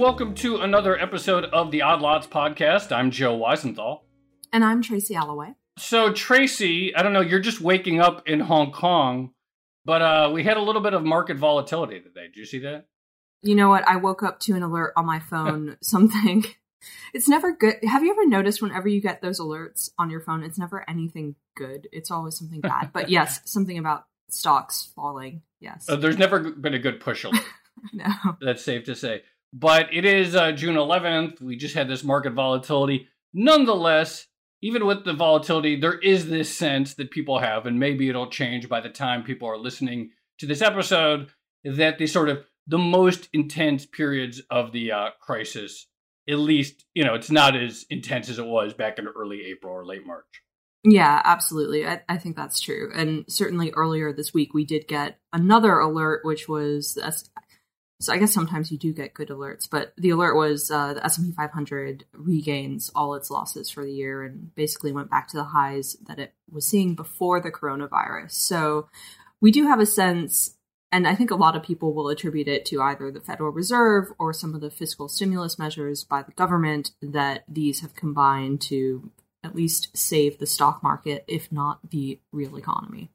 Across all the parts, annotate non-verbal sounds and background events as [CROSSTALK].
welcome to another episode of the Odd Lots podcast. I'm Joe Weisenthal. And I'm Tracy Alloway. So, Tracy, I don't know, you're just waking up in Hong Kong, but uh, we had a little bit of market volatility today. Did you see that? You know what? I woke up to an alert on my phone, [LAUGHS] something. It's never good. Have you ever noticed whenever you get those alerts on your phone, it's never anything good? It's always something bad. But [LAUGHS] yes, something about stocks falling. Yes. Uh, there's never been a good push alert. [LAUGHS] no. That's safe to say. But it is uh, June 11th. We just had this market volatility. Nonetheless, even with the volatility, there is this sense that people have, and maybe it'll change by the time people are listening to this episode, that the sort of the most intense periods of the uh, crisis, at least, you know, it's not as intense as it was back in early April or late March. Yeah, absolutely. I, I, think that's true. And certainly earlier this week, we did get another alert, which was so I guess sometimes you do get good alerts, but the alert was uh, the S&P 500 regains all its losses for the year and basically went back to the highs that it was seeing before the coronavirus. So we do have a sense, and I think a lot of people will attribute it to either the Federal Reserve or some of the fiscal stimulus measures by the government that these have combined to at least save the stock market, if not the real economy.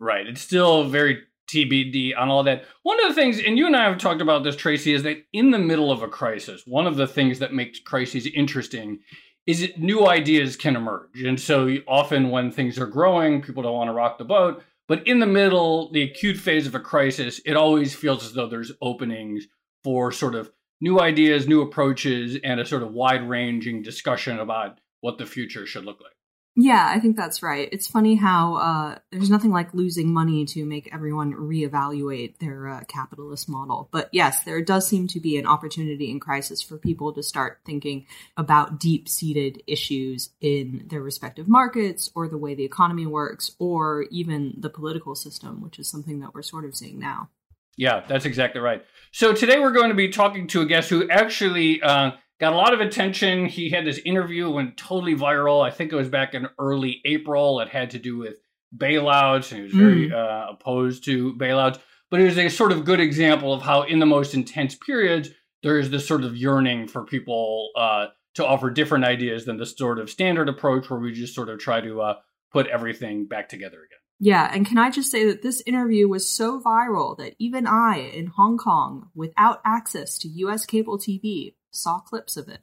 Right. It's still very TBD on all that. One of the things, and you and I have talked about this, Tracy, is that in the middle of a crisis, one of the things that makes crises interesting is that new ideas can emerge. And so often when things are growing, people don't want to rock the boat. But in the middle, the acute phase of a crisis, it always feels as though there's openings for sort of new ideas, new approaches, and a sort of wide ranging discussion about what the future should look like. Yeah, I think that's right. It's funny how uh, there's nothing like losing money to make everyone reevaluate their uh, capitalist model. But yes, there does seem to be an opportunity in crisis for people to start thinking about deep seated issues in their respective markets or the way the economy works or even the political system, which is something that we're sort of seeing now. Yeah, that's exactly right. So today we're going to be talking to a guest who actually. Uh, got a lot of attention. He had this interview went totally viral. I think it was back in early April. It had to do with bailouts, and he was very mm. uh, opposed to bailouts. But it was a sort of good example of how, in the most intense periods, there is this sort of yearning for people uh, to offer different ideas than the sort of standard approach where we just sort of try to uh, put everything back together again. Yeah, and can I just say that this interview was so viral that even I, in Hong Kong, without access to US cable TV, saw clips of it.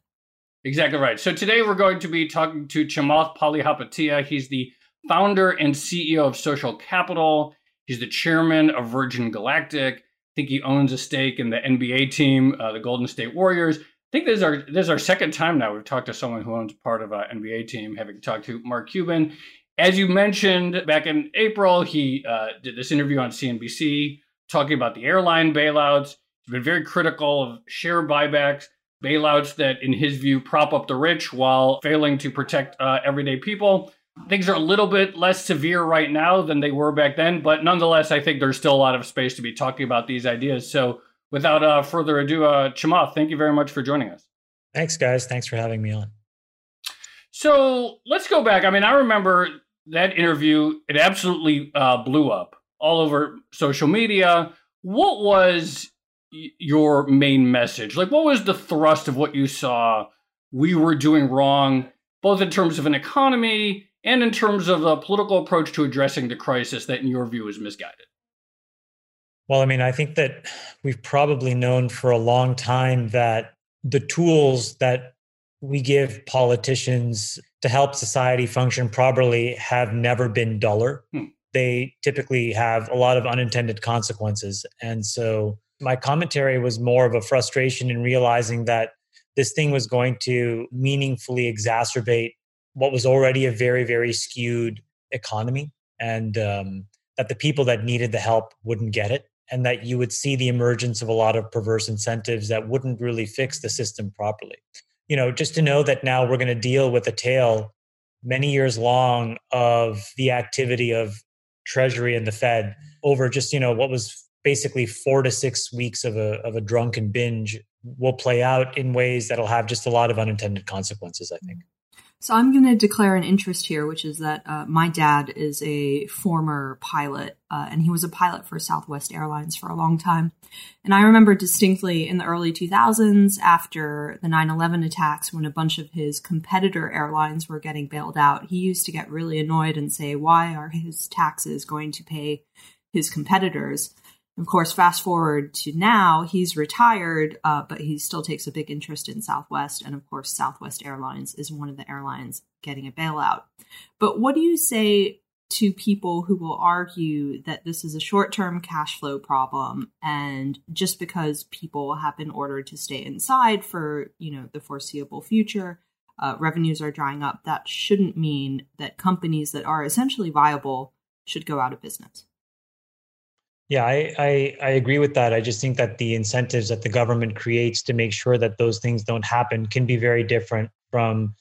Exactly right. So today we're going to be talking to Chamath Palihapitiya. He's the founder and CEO of Social Capital. He's the chairman of Virgin Galactic. I think he owns a stake in the NBA team, uh, the Golden State Warriors. I think this is our this is our second time now we've talked to someone who owns part of an NBA team, having talked to Mark Cuban. As you mentioned back in April, he uh, did this interview on CNBC talking about the airline bailouts. He's been very critical of share buybacks bailouts that, in his view, prop up the rich while failing to protect uh, everyday people. Things are a little bit less severe right now than they were back then, but nonetheless, I think there's still a lot of space to be talking about these ideas. So, without uh, further ado, uh, Chamath, thank you very much for joining us. Thanks, guys. Thanks for having me on. So, let's go back. I mean, I remember that interview, it absolutely uh, blew up all over social media. What was your main message? Like, what was the thrust of what you saw we were doing wrong, both in terms of an economy and in terms of a political approach to addressing the crisis that, in your view, is misguided? Well, I mean, I think that we've probably known for a long time that the tools that we give politicians to help society function properly have never been duller. Hmm. They typically have a lot of unintended consequences. And so my commentary was more of a frustration in realizing that this thing was going to meaningfully exacerbate what was already a very, very skewed economy, and um, that the people that needed the help wouldn't get it, and that you would see the emergence of a lot of perverse incentives that wouldn't really fix the system properly. You know, just to know that now we're going to deal with a tale many years long of the activity of Treasury and the Fed over just, you know, what was basically four to six weeks of a of a drunken binge will play out in ways that'll have just a lot of unintended consequences. I think. So I'm going to declare an interest here, which is that uh, my dad is a former pilot, uh, and he was a pilot for Southwest Airlines for a long time. And I remember distinctly in the early 2000s, after the 9 11 attacks, when a bunch of his competitor airlines were getting bailed out, he used to get really annoyed and say, Why are his taxes going to pay his competitors? Of course, fast forward to now, he's retired, uh, but he still takes a big interest in Southwest. And of course, Southwest Airlines is one of the airlines getting a bailout. But what do you say to people who will argue that this is a short term cash flow problem and just because people have been ordered to stay inside for you know the foreseeable future uh, revenues are drying up that shouldn't mean that companies that are essentially viable should go out of business yeah, I, I, I agree with that. I just think that the incentives that the government creates to make sure that those things don't happen can be very different from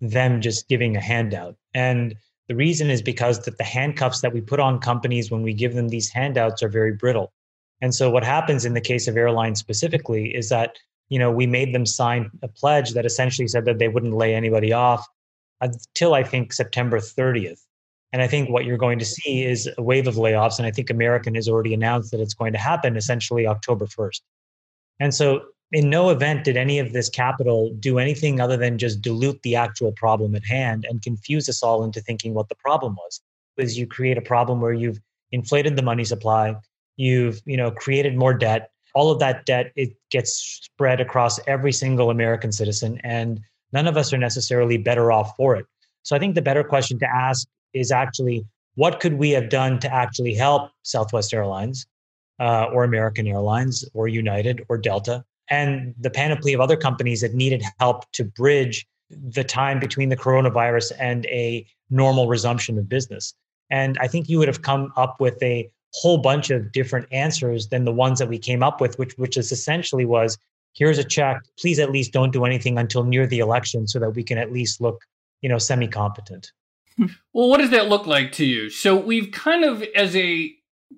them just giving a handout. And the reason is because that the handcuffs that we put on companies when we give them these handouts are very brittle. And so what happens in the case of airlines specifically is that you know we made them sign a pledge that essentially said that they wouldn't lay anybody off until I think September 30th. And I think what you're going to see is a wave of layoffs. And I think American has already announced that it's going to happen essentially October 1st. And so, in no event did any of this capital do anything other than just dilute the actual problem at hand and confuse us all into thinking what the problem was. Is you create a problem where you've inflated the money supply, you've you know created more debt. All of that debt it gets spread across every single American citizen, and none of us are necessarily better off for it. So I think the better question to ask is actually what could we have done to actually help Southwest Airlines uh, or American Airlines or United or Delta and the panoply of other companies that needed help to bridge the time between the coronavirus and a normal resumption of business. And I think you would have come up with a whole bunch of different answers than the ones that we came up with, which which is essentially was here's a check. Please at least don't do anything until near the election so that we can at least look, you know, semi-competent well, what does that look like to you? So we've kind of, as a,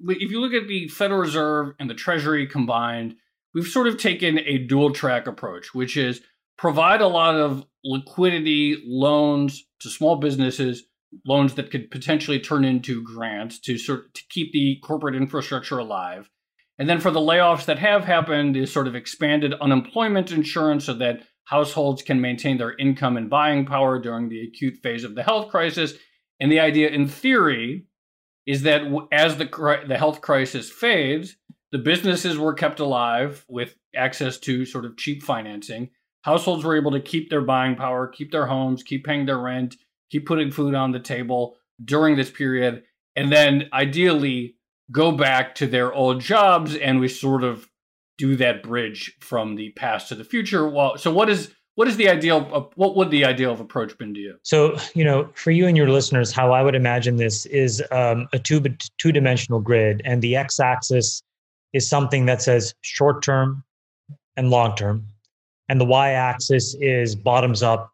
if you look at the Federal Reserve and the Treasury combined, we've sort of taken a dual track approach, which is provide a lot of liquidity loans to small businesses, loans that could potentially turn into grants to sort to keep the corporate infrastructure alive. And then for the layoffs that have happened is sort of expanded unemployment insurance so that households can maintain their income and buying power during the acute phase of the health crisis. And the idea, in theory, is that as the the health crisis fades, the businesses were kept alive with access to sort of cheap financing. Households were able to keep their buying power, keep their homes, keep paying their rent, keep putting food on the table during this period, and then ideally go back to their old jobs and we sort of do that bridge from the past to the future. Well, so what is what is the ideal of, what would the ideal of approach been to you so you know for you and your listeners how i would imagine this is um, a two two dimensional grid and the x axis is something that says short term and long term and the y axis is bottoms up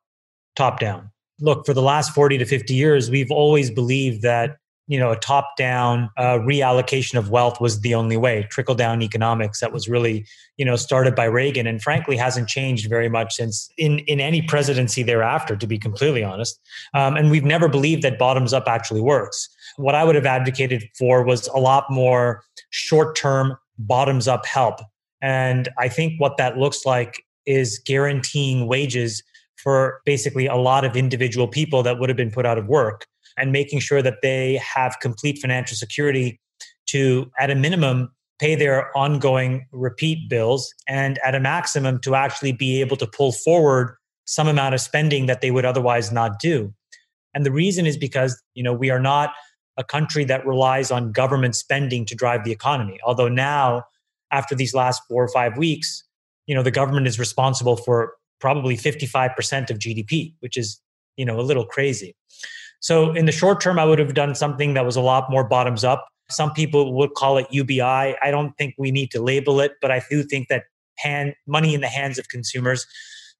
top down look for the last 40 to 50 years we've always believed that you know a top down uh, reallocation of wealth was the only way. Trickle down economics that was really you know started by reagan and frankly hasn't changed very much since in in any presidency thereafter to be completely honest. Um, and we've never believed that bottoms up actually works. What i would have advocated for was a lot more short term bottoms up help. And i think what that looks like is guaranteeing wages for basically a lot of individual people that would have been put out of work and making sure that they have complete financial security to, at a minimum, pay their ongoing repeat bills and at a maximum to actually be able to pull forward some amount of spending that they would otherwise not do. And the reason is because, you know, we are not a country that relies on government spending to drive the economy. Although now, after these last four or five weeks, you know, the government is responsible for probably 55% of GDP, which is, you know, a little crazy. So in the short term, I would have done something that was a lot more bottoms up. Some people would call it UBI. I don't think we need to label it, but I do think that hand money in the hands of consumers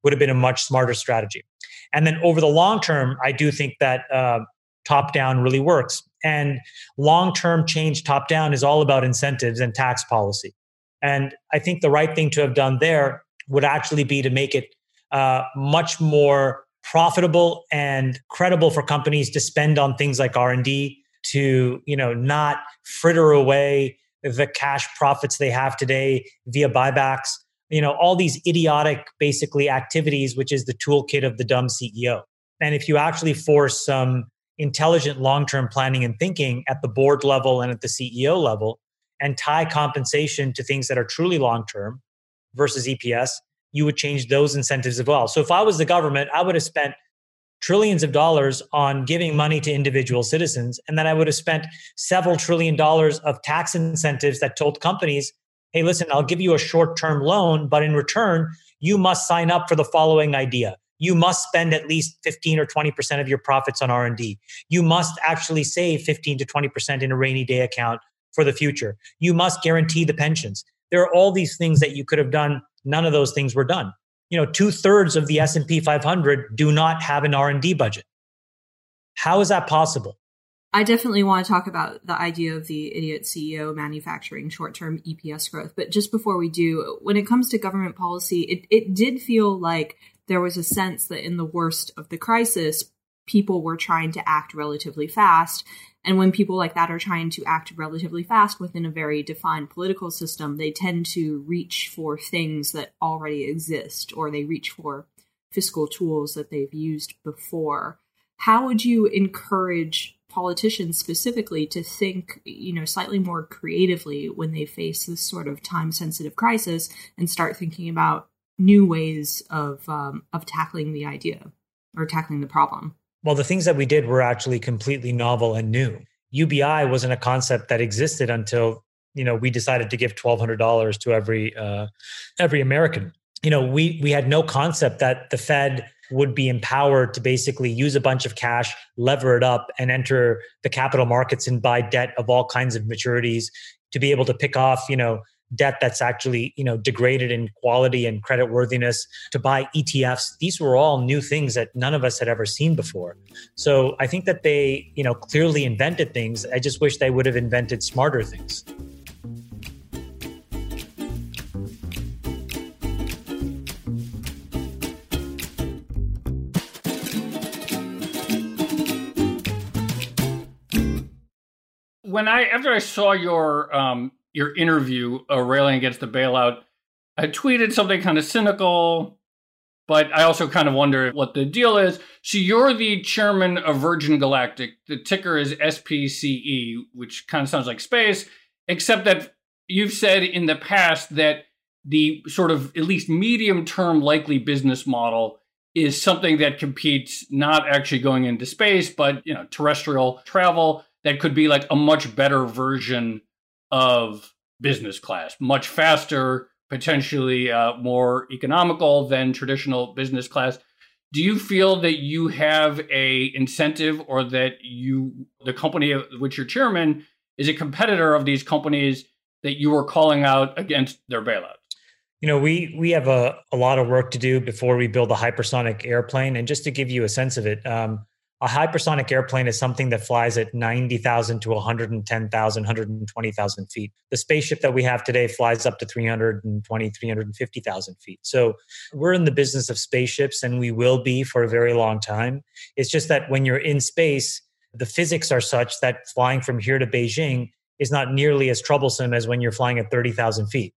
would have been a much smarter strategy. And then over the long term, I do think that uh, top down really works. And long term change top down is all about incentives and tax policy. And I think the right thing to have done there would actually be to make it uh, much more profitable and credible for companies to spend on things like R&D to, you know, not fritter away the cash profits they have today via buybacks, you know, all these idiotic basically activities which is the toolkit of the dumb CEO. And if you actually force some intelligent long-term planning and thinking at the board level and at the CEO level and tie compensation to things that are truly long-term versus EPS, you would change those incentives as well. So if I was the government, I would have spent trillions of dollars on giving money to individual citizens. And then I would have spent several trillion dollars of tax incentives that told companies, hey, listen, I'll give you a short term loan, but in return, you must sign up for the following idea. You must spend at least 15 or 20% of your profits on R&D. You must actually save 15 to 20% in a rainy day account for the future. You must guarantee the pensions. There are all these things that you could have done. None of those things were done. You know two thirds of the s&p 500 do not have an r&d budget. How is that possible? I definitely want to talk about the idea of the idiot CEO manufacturing short term EPS growth. But just before we do, when it comes to government policy, it, it did feel like there was a sense that in the worst of the crisis, people were trying to act relatively fast. And when people like that are trying to act relatively fast within a very defined political system, they tend to reach for things that already exist or they reach for fiscal tools that they've used before. How would you encourage politicians specifically to think, you know, slightly more creatively when they face this sort of time sensitive crisis and start thinking about new ways of um, of tackling the idea or tackling the problem? Well, the things that we did were actually completely novel and new. UBI wasn't a concept that existed until you know we decided to give twelve hundred dollars to every uh, every American. You know, we we had no concept that the Fed would be empowered to basically use a bunch of cash, lever it up, and enter the capital markets and buy debt of all kinds of maturities to be able to pick off, you know, debt that's actually you know degraded in quality and credit worthiness to buy etfs these were all new things that none of us had ever seen before. So i think that they you know clearly invented things. I just wish they would have invented smarter things. When I after I saw your um, your interview uh, railing against the bailout, I tweeted something kind of cynical, but I also kind of wonder what the deal is. So you're the chairman of Virgin Galactic. The ticker is SPCE, which kind of sounds like space, except that you've said in the past that the sort of at least medium term likely business model is something that competes not actually going into space but you know terrestrial travel that could be like a much better version of business class, much faster, potentially uh, more economical than traditional business class. Do you feel that you have a incentive, or that you, the company of which you're chairman, is a competitor of these companies that you are calling out against their bailout? You know, we we have a, a lot of work to do before we build a hypersonic airplane. And just to give you a sense of it, um, a hypersonic airplane is something that flies at 90,000 to 110,000, 120,000 feet. The spaceship that we have today flies up to 320, 350,000 feet. So we're in the business of spaceships and we will be for a very long time. It's just that when you're in space, the physics are such that flying from here to Beijing is not nearly as troublesome as when you're flying at 30,000 feet.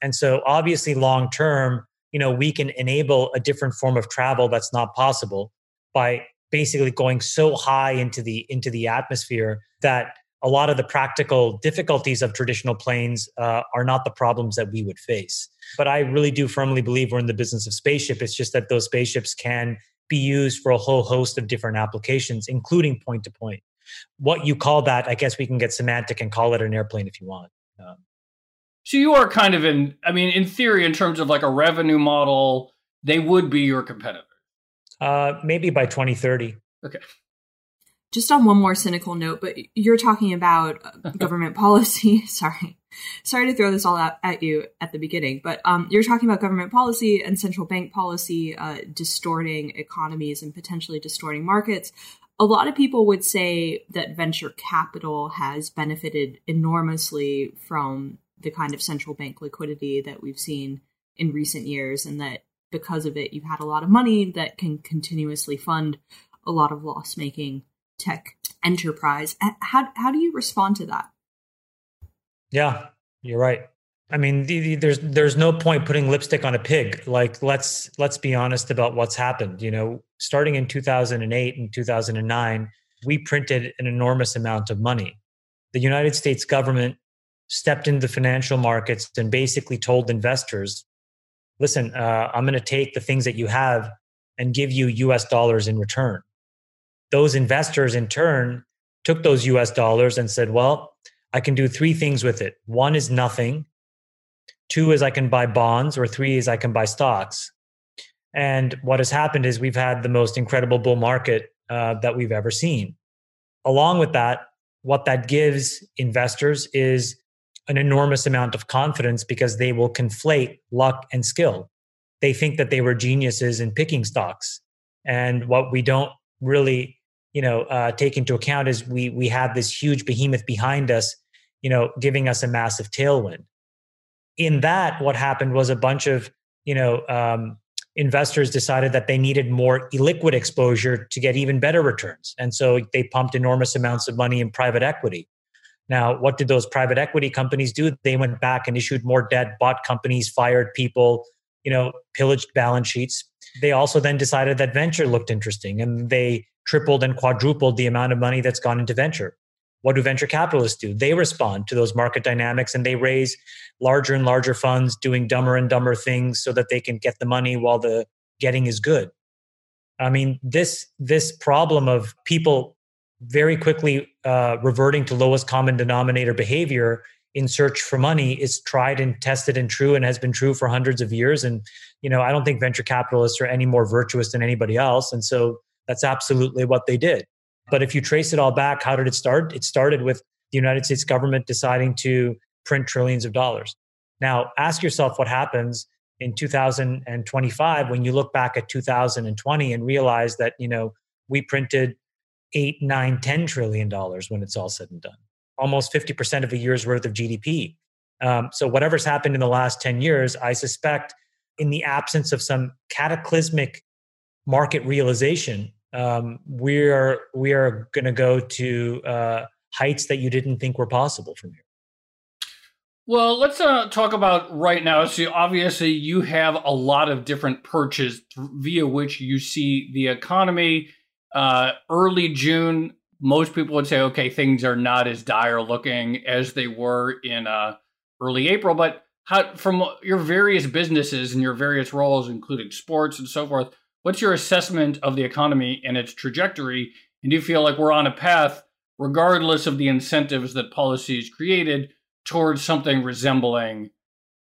And so obviously long term, you know, we can enable a different form of travel that's not possible by basically going so high into the into the atmosphere that a lot of the practical difficulties of traditional planes uh, are not the problems that we would face. But I really do firmly believe we're in the business of spaceship. It's just that those spaceships can be used for a whole host of different applications, including point to point. What you call that, I guess we can get semantic and call it an airplane if you want. Um, so you are kind of in, I mean, in theory, in terms of like a revenue model, they would be your competitor. Uh, maybe by 2030. Okay. Just on one more cynical note, but you're talking about uh, [LAUGHS] government policy. [LAUGHS] Sorry. Sorry to throw this all out at you at the beginning, but um, you're talking about government policy and central bank policy uh, distorting economies and potentially distorting markets. A lot of people would say that venture capital has benefited enormously from the kind of central bank liquidity that we've seen in recent years, and that because of it, you've had a lot of money that can continuously fund a lot of loss making tech enterprise. How, how do you respond to that? Yeah, you're right. I mean, the, the, there's there's no point putting lipstick on a pig. Like let's let's be honest about what's happened. You know, starting in 2008 and 2009, we printed an enormous amount of money. The United States government stepped into the financial markets and basically told investors, "Listen, uh, I'm going to take the things that you have and give you U.S. dollars in return." Those investors, in turn, took those U.S. dollars and said, "Well." I can do three things with it. One is nothing Two is I can buy bonds, or three is I can buy stocks. And what has happened is we've had the most incredible bull market uh, that we've ever seen. Along with that, what that gives investors is an enormous amount of confidence because they will conflate luck and skill. They think that they were geniuses in picking stocks. And what we don't really, you know, uh, take into account is we we have this huge behemoth behind us, you know, giving us a massive tailwind in that, what happened was a bunch of you know um, investors decided that they needed more illiquid exposure to get even better returns, and so they pumped enormous amounts of money in private equity. Now, what did those private equity companies do? They went back and issued more debt, bought companies, fired people, you know, pillaged balance sheets. They also then decided that venture looked interesting and they tripled and quadrupled the amount of money that's gone into venture. What do venture capitalists do? They respond to those market dynamics and they raise larger and larger funds doing dumber and dumber things so that they can get the money while the getting is good. I mean, this this problem of people very quickly uh, reverting to lowest common denominator behavior in search for money is tried and tested and true and has been true for hundreds of years. And you know, I don't think venture capitalists are any more virtuous than anybody else. And so that's absolutely what they did. But if you trace it all back, how did it start? It started with the United States government deciding to print trillions of dollars. Now, ask yourself what happens in 2025 when you look back at 2020 and realize that, you know, we printed eight, nine, ten trillion dollars when it's all said and done, almost 50% of a year's worth of GDP. Um, so, whatever's happened in the last 10 years, I suspect in the absence of some cataclysmic market realization, um, we are we are going to go to uh, heights that you didn't think were possible from here. Well, let's uh, talk about right now. So, obviously, you have a lot of different perches via which you see the economy. Uh, early June, most people would say, okay, things are not as dire looking as they were in uh, early April. But how, from your various businesses and your various roles, including sports and so forth, What's your assessment of the economy and its trajectory? And do you feel like we're on a path, regardless of the incentives that policies created, towards something resembling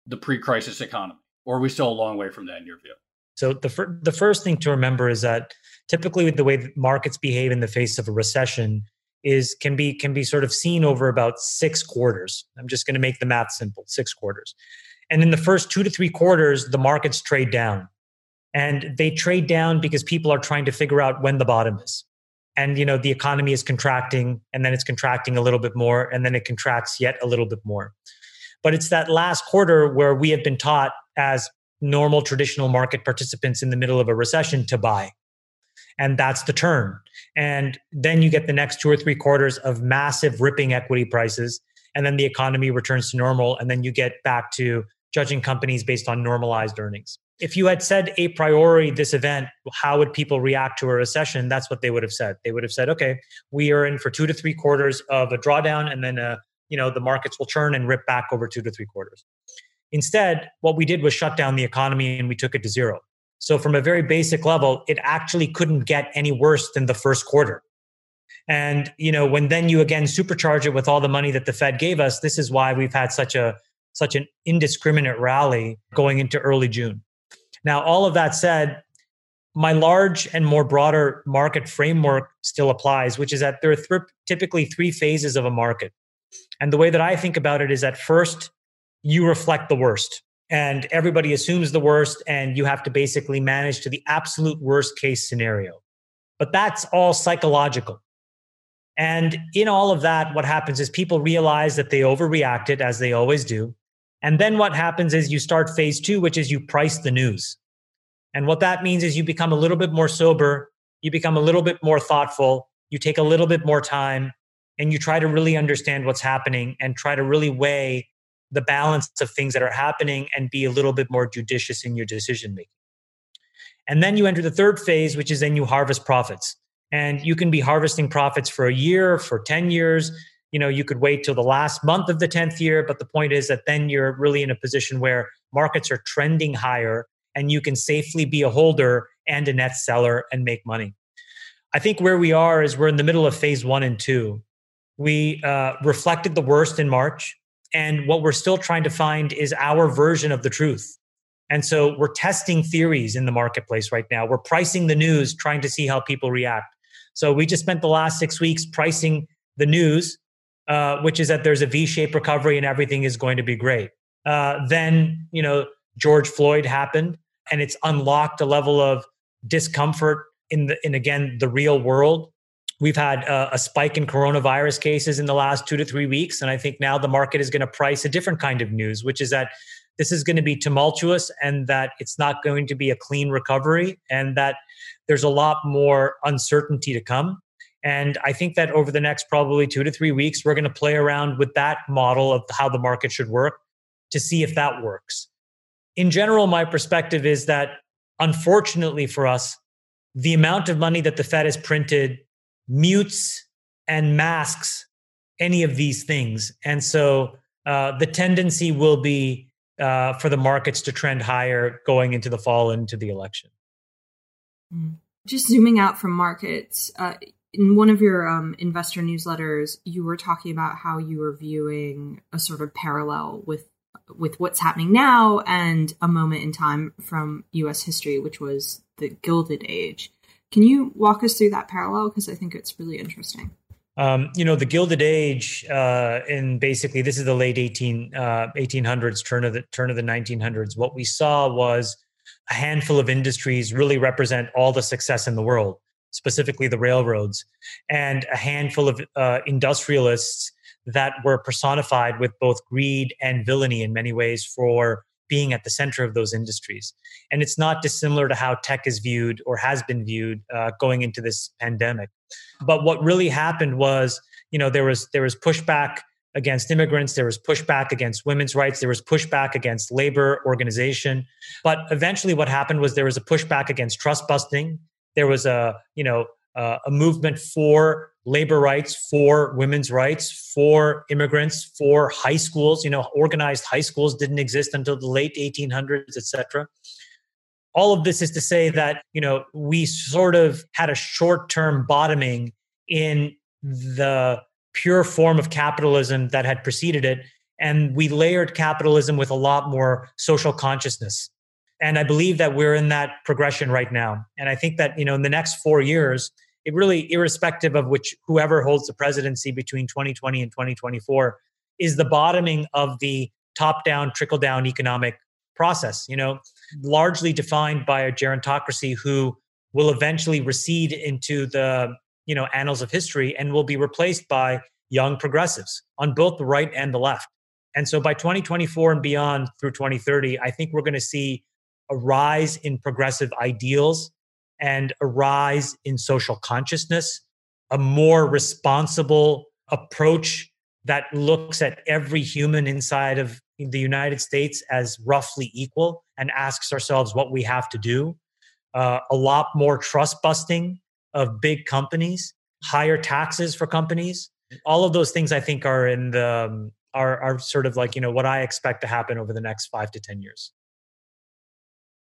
the pre crisis economy? Or are we still a long way from that in your view? So, the, fir- the first thing to remember is that typically, with the way that markets behave in the face of a recession, is can be can be sort of seen over about six quarters. I'm just going to make the math simple, six quarters. And in the first two to three quarters, the markets trade down and they trade down because people are trying to figure out when the bottom is and you know the economy is contracting and then it's contracting a little bit more and then it contracts yet a little bit more but it's that last quarter where we have been taught as normal traditional market participants in the middle of a recession to buy and that's the turn and then you get the next two or three quarters of massive ripping equity prices and then the economy returns to normal and then you get back to judging companies based on normalized earnings if you had said a priori this event, how would people react to a recession? That's what they would have said. They would have said, okay, we are in for two to three quarters of a drawdown, and then uh, you know the markets will turn and rip back over two to three quarters. Instead, what we did was shut down the economy and we took it to zero. So, from a very basic level, it actually couldn't get any worse than the first quarter. And you know, when then you again supercharge it with all the money that the Fed gave us, this is why we've had such a such an indiscriminate rally going into early June. Now, all of that said, my large and more broader market framework still applies, which is that there are th- typically three phases of a market. And the way that I think about it is that first, you reflect the worst, and everybody assumes the worst, and you have to basically manage to the absolute worst case scenario. But that's all psychological. And in all of that, what happens is people realize that they overreacted, as they always do. And then what happens is you start phase two, which is you price the news. And what that means is you become a little bit more sober, you become a little bit more thoughtful, you take a little bit more time, and you try to really understand what's happening and try to really weigh the balance of things that are happening and be a little bit more judicious in your decision making. And then you enter the third phase, which is then you harvest profits. And you can be harvesting profits for a year, for 10 years. You know, you could wait till the last month of the 10th year. But the point is that then you're really in a position where markets are trending higher and you can safely be a holder and a net seller and make money. I think where we are is we're in the middle of phase one and two. We uh, reflected the worst in March. And what we're still trying to find is our version of the truth. And so we're testing theories in the marketplace right now. We're pricing the news, trying to see how people react. So we just spent the last six weeks pricing the news, uh, which is that there's a V-shaped recovery and everything is going to be great. Uh, then, you know, George Floyd happened, and it's unlocked a level of discomfort in the in again the real world. We've had uh, a spike in coronavirus cases in the last two to three weeks, and I think now the market is going to price a different kind of news, which is that this is going to be tumultuous and that it's not going to be a clean recovery and that there's a lot more uncertainty to come. And I think that over the next probably two to three weeks, we're going to play around with that model of how the market should work to see if that works. In general, my perspective is that unfortunately for us, the amount of money that the Fed has printed mutes and masks any of these things. And so uh, the tendency will be uh, for the markets to trend higher going into the fall into the election. Mm. Just zooming out from markets, uh, in one of your um, investor newsletters, you were talking about how you were viewing a sort of parallel with with what's happening now and a moment in time from U.S. history, which was the Gilded Age. Can you walk us through that parallel? Because I think it's really interesting. Um, you know, the Gilded Age, uh, in basically this is the late 18, uh, 1800s, turn of the turn of the 1900s. What we saw was a handful of industries really represent all the success in the world, specifically the railroads, and a handful of uh, industrialists that were personified with both greed and villainy in many ways for being at the center of those industries. And it's not dissimilar to how tech is viewed or has been viewed uh, going into this pandemic. But what really happened was, you know, there was there was pushback against immigrants, there was pushback against women's rights, there was pushback against labor organization. But eventually, what happened was there was a pushback against trust busting. There was a you know uh, a movement for labor rights, for women's rights, for immigrants, for high schools. You know, organized high schools didn't exist until the late 1800s, etc. All of this is to say that you know we sort of had a short-term bottoming in the pure form of capitalism that had preceded it, and we layered capitalism with a lot more social consciousness. And I believe that we're in that progression right now. And I think that you know in the next four years it really irrespective of which whoever holds the presidency between 2020 and 2024 is the bottoming of the top down trickle down economic process you know largely defined by a gerontocracy who will eventually recede into the you know annals of history and will be replaced by young progressives on both the right and the left. And so by 2024 and beyond through 2030 i think we're going to see a rise in progressive ideals and a rise in social consciousness, a more responsible approach that looks at every human inside of the United States as roughly equal and asks ourselves what we have to do. Uh, a lot more trust busting of big companies, higher taxes for companies. All of those things I think are in the um, are are sort of like you know what I expect to happen over the next five to ten years.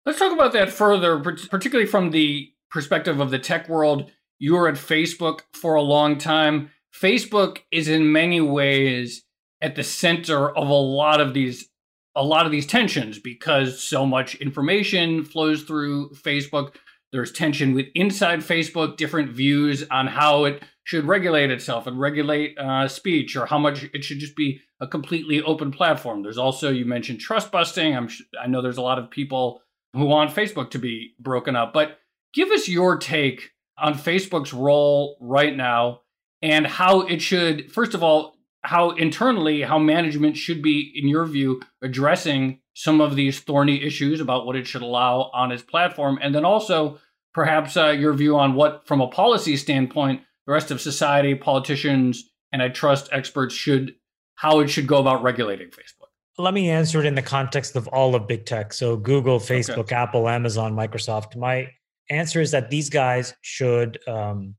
Let's talk about that further, particularly from the perspective of the tech world. You were at Facebook for a long time. Facebook is in many ways at the center of a lot of these a lot of these tensions because so much information flows through Facebook. There's tension with inside Facebook, different views on how it should regulate itself and regulate uh, speech, or how much it should just be a completely open platform. There's also you mentioned trust busting. I'm I know there's a lot of people who want Facebook to be broken up. But give us your take on Facebook's role right now and how it should, first of all, how internally, how management should be, in your view, addressing some of these thorny issues about what it should allow on its platform, and then also perhaps uh, your view on what, from a policy standpoint, the rest of society, politicians, antitrust experts should how it should go about regulating Facebook. Let me answer it in the context of all of big tech. So Google, Facebook, okay. Apple, Amazon, Microsoft. My answer is that these guys should um,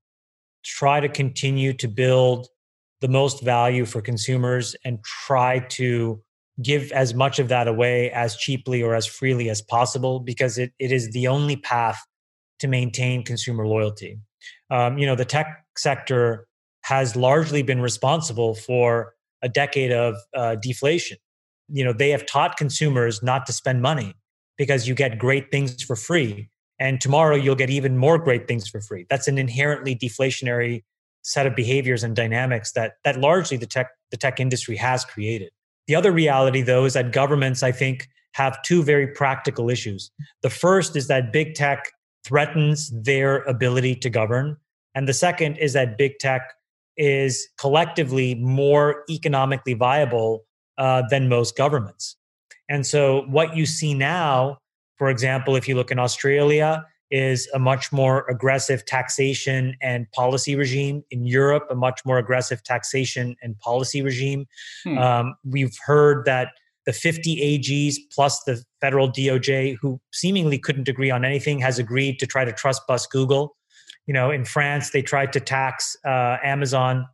try to continue to build the most value for consumers and try to give as much of that away as cheaply or as freely as possible because it, it is the only path to maintain consumer loyalty. Um, you know, the tech sector has largely been responsible for a decade of uh, deflation. You know, they have taught consumers not to spend money because you get great things for free. And tomorrow you'll get even more great things for free. That's an inherently deflationary set of behaviors and dynamics that that largely the tech the tech industry has created. The other reality though is that governments I think have two very practical issues. The first is that big tech threatens their ability to govern and the second is that big tech is collectively more economically viable uh, than most governments. And so what you see now, for example, if you look in Australia, is a much more aggressive taxation and policy regime. In Europe, a much more aggressive taxation and policy regime. Hmm. Um, we've heard that the 50 AGs plus the federal DOJ, who seemingly couldn't agree on anything, has agreed to try to trust bust Google. You know, in France, they tried to tax uh, Amazon,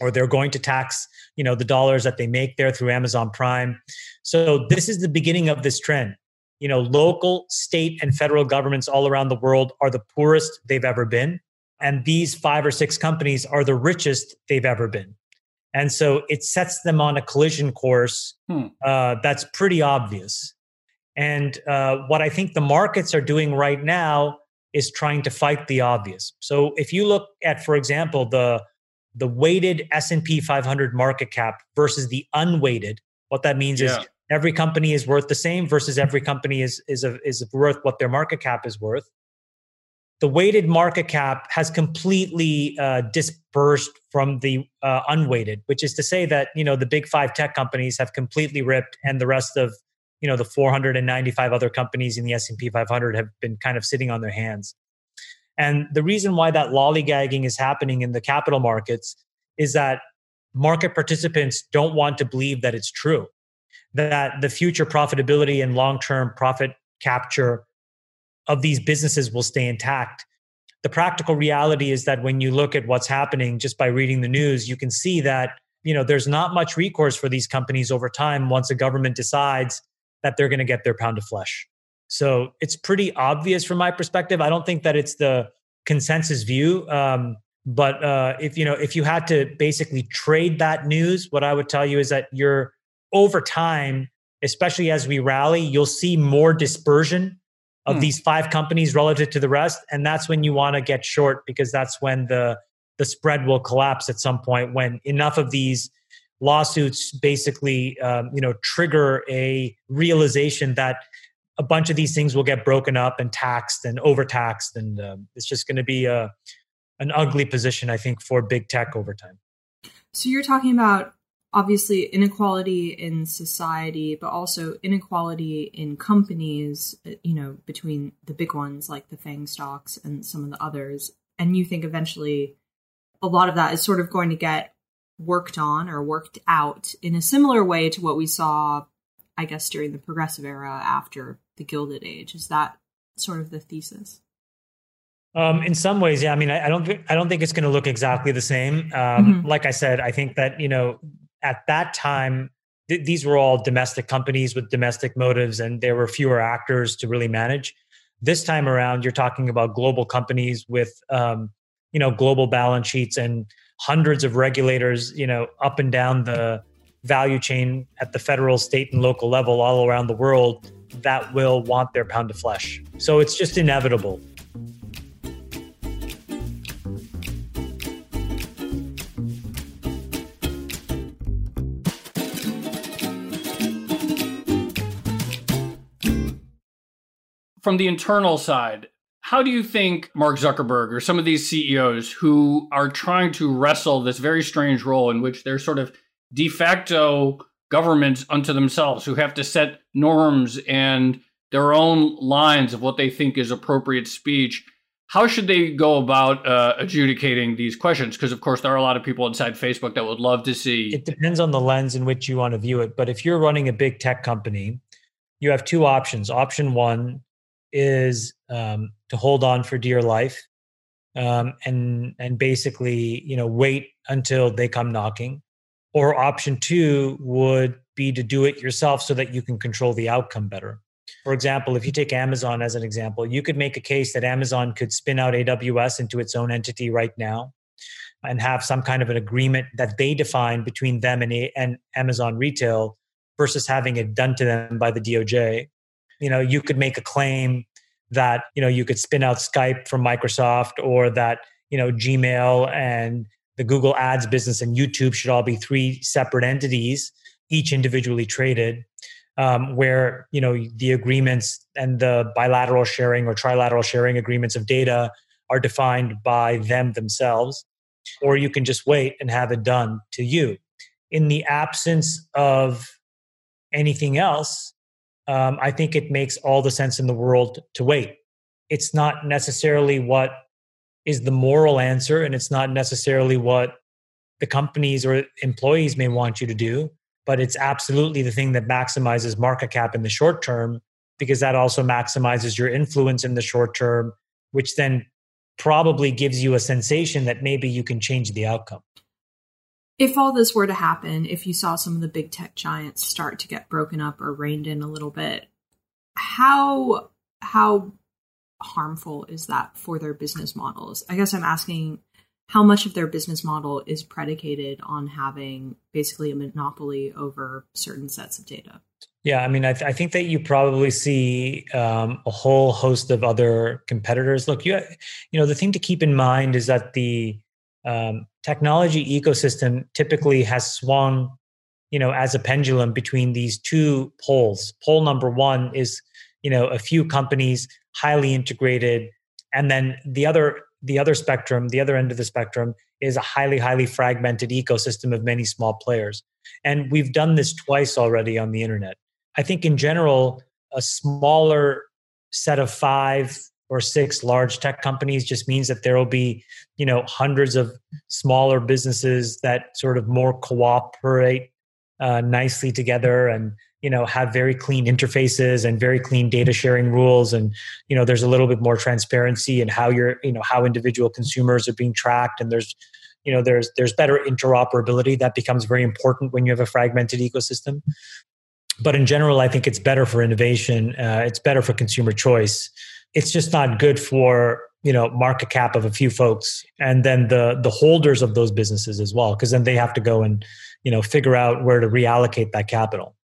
or they're going to tax you know the dollars that they make there through Amazon Prime. So this is the beginning of this trend you know, local, state, and federal governments all around the world are the poorest they've ever been. And these five or six companies are the richest they've ever been. And so it sets them on a collision course hmm. uh, that's pretty obvious. And uh, what I think the markets are doing right now is trying to fight the obvious. So if you look at, for example, the the weighted S&P 500 market cap versus the unweighted, what that means yeah. is every company is worth the same versus every company is is a, is worth what their market cap is worth. The weighted market cap has completely uh, dispersed from the uh, unweighted, which is to say that you know the big five tech companies have completely ripped, and the rest of you know the 495 other companies in the S&P 500 have been kind of sitting on their hands. And the reason why that lollygagging is happening in the capital markets is that market participants don't want to believe that it's true that the future profitability and long term profit capture of these businesses will stay intact. The practical reality is that when you look at what's happening just by reading the news, you can see that you know there's not much recourse for these companies over time once a government decides that they're going to get their pound of flesh. So it's pretty obvious from my perspective. I don't think that it's the consensus view. Um, but uh, if you know if you had to basically trade that news, what I would tell you is that you're over time, especially as we rally, you'll see more dispersion of hmm. these five companies relative to the rest. And that's when you want to get short because that's when the the spread will collapse at some point when enough of these lawsuits basically um, you know trigger a realization that a bunch of these things will get broken up and taxed and overtaxed and um, it's just going to be a an ugly position i think for big tech over time so you're talking about obviously inequality in society, but also inequality in companies, you know, between the big ones like the FANG stocks and some of the others. And you think eventually a lot of that is sort of going to get worked on or worked out in a similar way to what we saw, I guess, during the progressive era after the Gilded Age. Is that sort of the thesis? Um, in some ways, yeah. I mean, I, I don't, I don't think it's going to look exactly the same. Um, mm-hmm. Like I said, I think that you know at that time, th- these were all domestic companies with domestic motives, and there were fewer actors to really manage. This time around, you're talking about global companies with, um, you know, global balance sheets and hundreds of regulators, you know, up and down the value chain at the federal, state, and local level all around the world that will want their pound of flesh. So it's just inevitable. from the internal side, how do you think Mark Zuckerberg or some of these CEOs who are trying to wrestle this very strange role in which they're sort of de facto governments unto themselves who have to set norms and their own lines of what they think is appropriate speech. How should they go about uh, adjudicating these questions? Because, of course, there are a lot of people inside Facebook that would love to see. It depends on the lens in which you want to view it. But if you're running a big tech company, you have two options. Option one is um, to hold on for dear life um, and and basically you know wait until they come knocking or option two would be to do it yourself so that you can control the outcome better. For example if you take amazon as an example you could make a case that amazon could spin out aws into its own entity right now and have some kind of an agreement that they define between them and, and amazon retail versus having it done to them by the doj you know you could make a claim that you know you could spin out Skype from Microsoft or that you know Gmail and the Google Ads business and YouTube should all be three separate entities, each individually traded, um, where you know the agreements and the bilateral sharing or trilateral sharing agreements of data are defined by them themselves, or you can just wait and have it done to you. In the absence of anything else, um, I think it makes all the sense in the world to wait. It's not necessarily what is the moral answer, and it's not necessarily what the companies or employees may want you to do, but it's absolutely the thing that maximizes market cap in the short term because that also maximizes your influence in the short term, which then probably gives you a sensation that maybe you can change the outcome. If all this were to happen, if you saw some of the big tech giants start to get broken up or reined in a little bit, how how harmful is that for their business models? I guess I'm asking how much of their business model is predicated on having basically a monopoly over certain sets of data. Yeah, I mean, I, th- I think that you probably see um, a whole host of other competitors. Look, you you know, the thing to keep in mind is that the um, technology ecosystem typically has swung you know as a pendulum between these two poles pole number one is you know a few companies highly integrated. And then the other the other spectrum the other end of the spectrum is a highly highly fragmented ecosystem of many small players. And we've done this twice already on the internet. I think in general a smaller set of five or six large tech companies just means that there will be you know hundreds of smaller businesses that sort of more cooperate uh, nicely together and you know have very clean interfaces and very clean data sharing rules. And you know there's a little bit more transparency in how you're you know how individual consumers are being tracked. And there's you know there's there's better interoperability that becomes very important when you have a fragmented ecosystem. But in general i think it's better for innovation uh, it's better for consumer choice. It's just not good for you know market cap of a few folks and then the the holders of those businesses as well because then they have to go and you know figure out where to reallocate that capital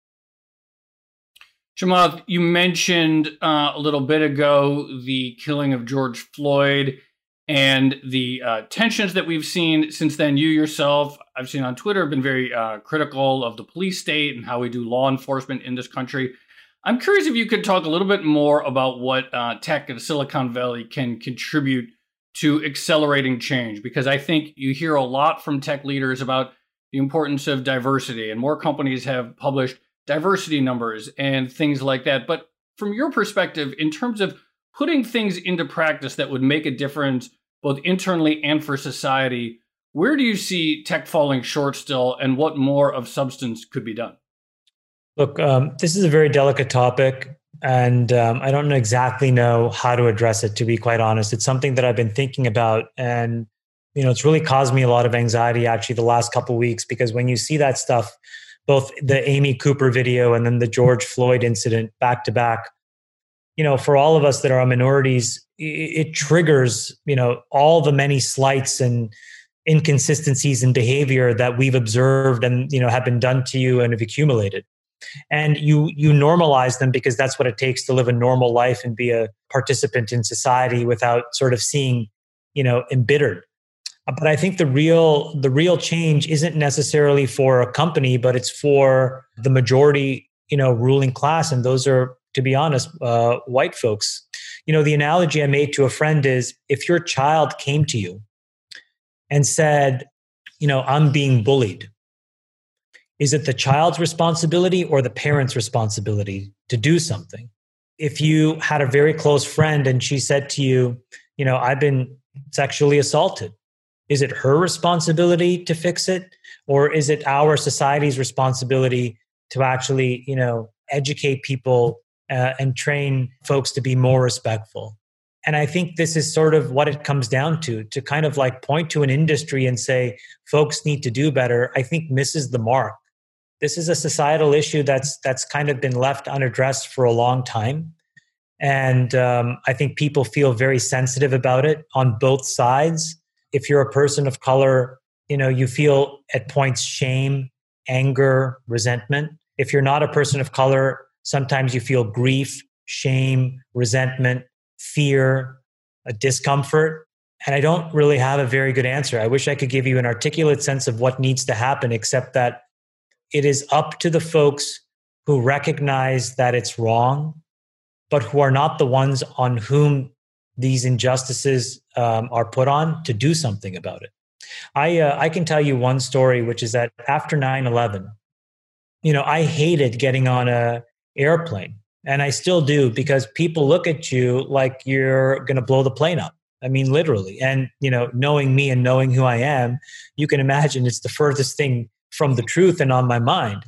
Chamath, you mentioned uh, a little bit ago the killing of George Floyd and the uh, tensions that we've seen since then. You yourself, I've seen on Twitter, have been very uh, critical of the police state and how we do law enforcement in this country. I'm curious if you could talk a little bit more about what uh, tech in Silicon Valley can contribute to accelerating change, because I think you hear a lot from tech leaders about the importance of diversity, and more companies have published diversity numbers and things like that. But from your perspective, in terms of putting things into practice that would make a difference both internally and for society, where do you see tech falling short still, and what more of substance could be done? Look, um, this is a very delicate topic, and um, I don't exactly know how to address it. To be quite honest, it's something that I've been thinking about, and you know, it's really caused me a lot of anxiety actually the last couple weeks because when you see that stuff, both the Amy Cooper video and then the George Floyd incident back to back, you know, for all of us that are minorities, it, triggers you know all the many slights and inconsistencies in behavior that we've observed and you know have been done to you and have accumulated. And you you normalize them because that's what it takes to live a normal life and be a participant in society without sort of seeing you know embittered but i think the real the real change isn't necessarily for a company but it's for the majority you know ruling class and those are to be honest uh, white folks you know the analogy i made to a friend is if your child came to you and said you know i'm being bullied Is it the child's responsibility or the parent's responsibility to do something? If you had a very close friend and she said to you, you know, I've been sexually assaulted, is it her responsibility to fix it? Or is it our society's responsibility to actually, you know, educate people uh, and train folks to be more respectful? And I think this is sort of what it comes down to to kind of like point to an industry and say, folks need to do better, I think misses the mark. This is a societal issue that's that's kind of been left unaddressed for a long time. And um, I think people feel very sensitive about it on both sides. If you're a person of color, you know, you feel at points shame, anger, resentment. If you're not a person of color, sometimes you feel grief, shame, resentment, fear, a discomfort. And I don't really have a very good answer. I wish I could give you an articulate sense of what needs to happen, except that it is up to the folks who recognize that it's wrong, but who are not the ones on whom these injustices um, are put on to do something about it. I, uh, I can tell you one story, which is that after 9 11, you know, I hated getting on a airplane and I still do because people look at you like you're going to blow the plane up. I mean, literally. And, you know, knowing me and knowing who I am, you can imagine it's the furthest thing from the truth and on my mind.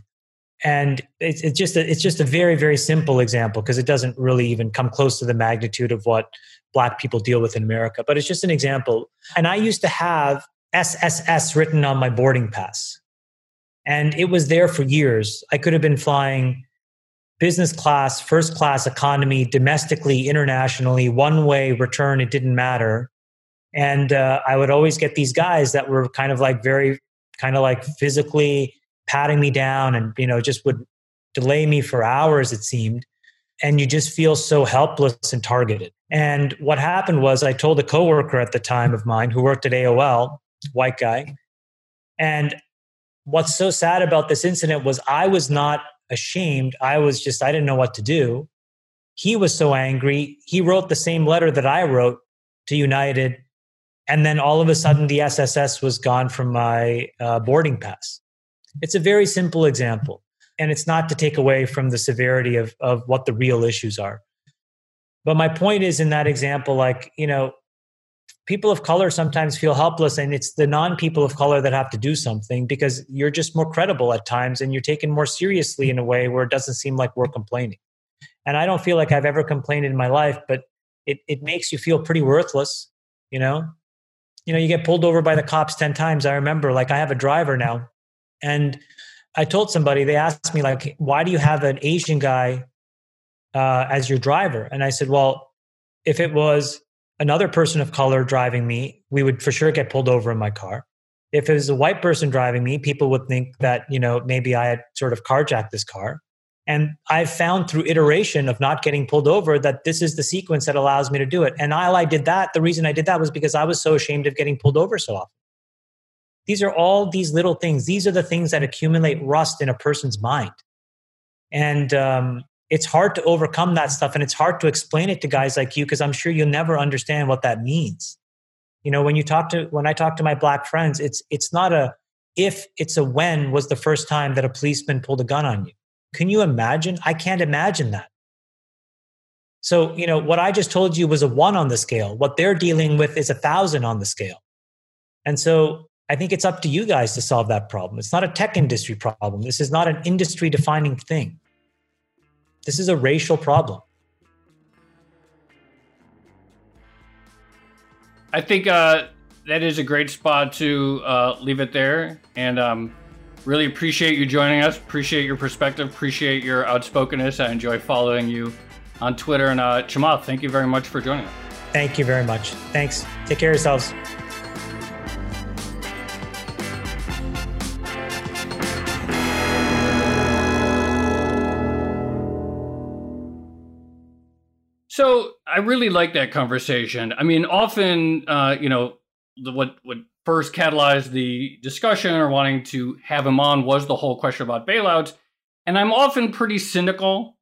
And it's, it's just a, it's just a very very simple example because it doesn't really even come close to the magnitude of what black people deal with in America. But it's just an example. And I used to have SSS written on my boarding pass, and it was there for years. I could have been flying business class, first class economy, domestically, internationally, one way return, it didn't matter. And uh, I would always get these guys that were kind of like very, kind of like physically patting me down and, you know, just would delay me for hours, it seemed. And you just feel so helpless and targeted. And what happened was I told a coworker at the time of mine who worked at AOL, white guy. And what's so sad about this incident was I was not ashamed. I was just, I didn't know what to do. He was so angry. He wrote the same letter that I wrote to United. And then all of a sudden, the SSS was gone from my uh, boarding pass. It's a very simple example. And it's not to take away from the severity of, of what the real issues are. But my point is in that example, like, you know, people of color sometimes feel helpless and it's the non people of color that have to do something because you're just more credible at times and you're taken more seriously in a way where it doesn't seem like we're complaining and i don't feel like i've ever complained in my life but it, it makes you feel pretty worthless you know you know you get pulled over by the cops 10 times i remember like i have a driver now and i told somebody they asked me like why do you have an asian guy uh, as your driver and i said well if it was another person of color driving me, we would for sure get pulled over in my car. If it was a white person driving me, people would think that, you know, maybe I had sort of carjacked this car. And I've found through iteration of not getting pulled over that this is the sequence that allows me to do it. And while I did that, the reason I did that was because I was so ashamed of getting pulled over so often. These are all these little things. These are the things that accumulate rust in a person's mind. And um, it's hard to overcome that stuff and it's hard to explain it to guys like you because i'm sure you'll never understand what that means. You know when you talk to when i talk to my black friends it's it's not a if it's a when was the first time that a policeman pulled a gun on you. Can you imagine? I can't imagine that. So you know what i just told you was a one on the scale. What they're dealing with is a thousand on the scale. And so i think it's up to you guys to solve that problem it's not a tech industry problem this is not an industry defining thing this is a racial problem. I think uh, that is a great spot to uh, leave it there. And um, really appreciate you joining us. Appreciate your perspective. Appreciate your outspokenness. I enjoy following you on Twitter. And uh, Chamath, thank you very much for joining us. Thank you very much. Thanks. Take care of yourselves. So I really like that conversation. I mean, often, uh, you know, the, what what first catalyzed the discussion or wanting to have him on was the whole question about bailouts, and I'm often pretty cynical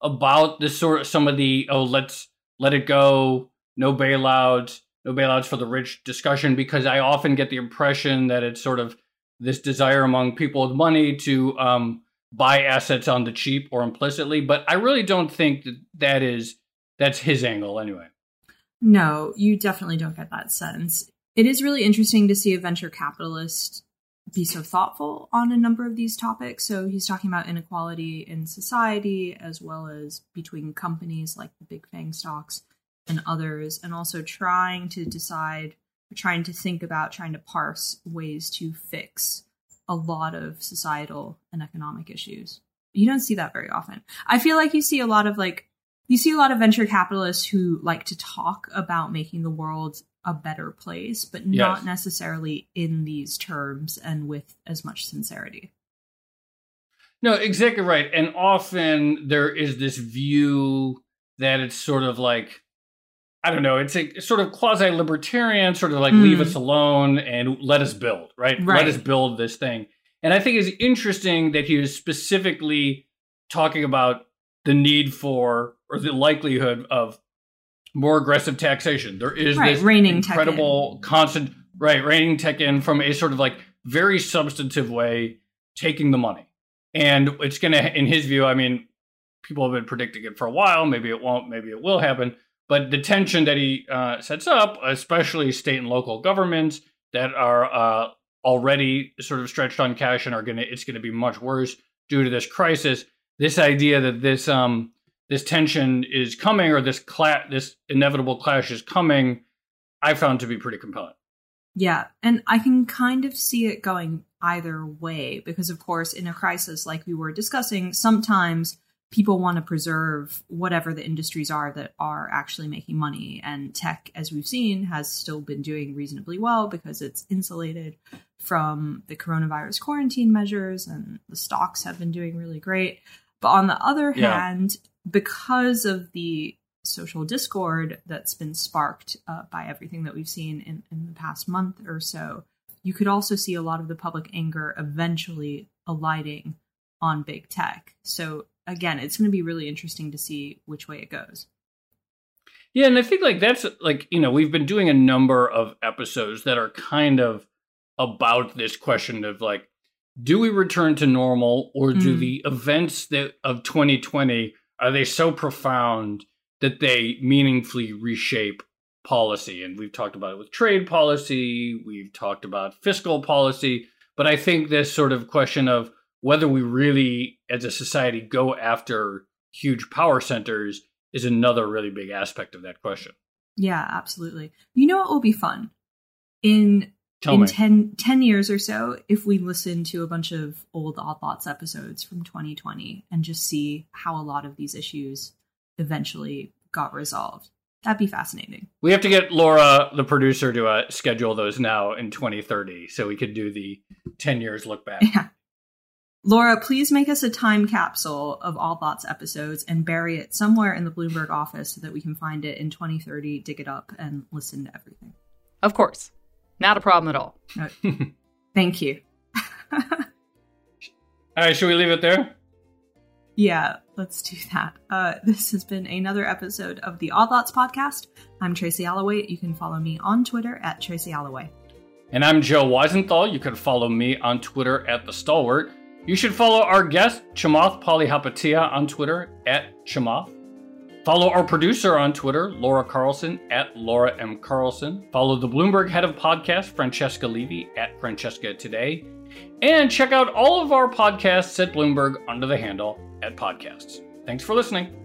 about this sort of some of the oh let's let it go, no bailouts, no bailouts for the rich discussion because I often get the impression that it's sort of this desire among people with money to um, buy assets on the cheap or implicitly. But I really don't think that that is that's his angle anyway. No, you definitely don't get that sense. It is really interesting to see a venture capitalist be so thoughtful on a number of these topics. So he's talking about inequality in society as well as between companies like the big FANG stocks and others, and also trying to decide, trying to think about, trying to parse ways to fix a lot of societal and economic issues. You don't see that very often. I feel like you see a lot of like you see a lot of venture capitalists who like to talk about making the world a better place, but yes. not necessarily in these terms and with as much sincerity. No, exactly right. And often there is this view that it's sort of like, I don't know, it's a sort of quasi libertarian, sort of like mm. leave us alone and let us build, right? right? Let us build this thing. And I think it's interesting that he was specifically talking about the need for or the likelihood of more aggressive taxation. There is right, this incredible constant right reining tech in from a sort of like very substantive way, taking the money, and it's going to, in his view, I mean, people have been predicting it for a while. Maybe it won't. Maybe it will happen. But the tension that he uh, sets up, especially state and local governments that are uh, already sort of stretched on cash and are going to, it's going to be much worse due to this crisis. This idea that this um, this tension is coming or this cla- this inevitable clash is coming, I found to be pretty compelling. Yeah, and I can kind of see it going either way because of course in a crisis like we were discussing, sometimes people want to preserve whatever the industries are that are actually making money and tech as we've seen has still been doing reasonably well because it's insulated from the coronavirus quarantine measures and the stocks have been doing really great but on the other yeah. hand because of the social discord that's been sparked uh, by everything that we've seen in, in the past month or so, you could also see a lot of the public anger eventually alighting on big tech. So again, it's going to be really interesting to see which way it goes. Yeah, and I think like that's like, you know, we've been doing a number of episodes that are kind of about this question of like do we return to normal or do mm. the events that of 2020 are they so profound that they meaningfully reshape policy? And we've talked about it with trade policy, we've talked about fiscal policy, but I think this sort of question of whether we really, as a society, go after huge power centers is another really big aspect of that question. Yeah, absolutely. You know what will be fun? In Tell in 10, 10, years or so, if we listen to a bunch of old Odd Lots episodes from 2020 and just see how a lot of these issues eventually got resolved, that'd be fascinating. We have to get Laura, the producer, to uh, schedule those now in 2030 so we could do the 10 years look back. Yeah. Laura, please make us a time capsule of Odd Lots episodes and bury it somewhere in the Bloomberg office so that we can find it in 2030, dig it up, and listen to everything. Of course. Not a problem at all. Thank you. [LAUGHS] all right, should we leave it there? Yeah, let's do that. Uh, this has been another episode of the Odd Lots podcast. I'm Tracy Alloway. You can follow me on Twitter at Tracy Alloway. And I'm Joe Weisenthal. You can follow me on Twitter at The Stalwart. You should follow our guest, Chamath Palihapitiya, on Twitter at Chamath. Follow our producer on Twitter, Laura Carlson, at Laura M. Carlson. Follow the Bloomberg head of podcast, Francesca Levy, at Francesca Today. And check out all of our podcasts at Bloomberg under the handle at Podcasts. Thanks for listening.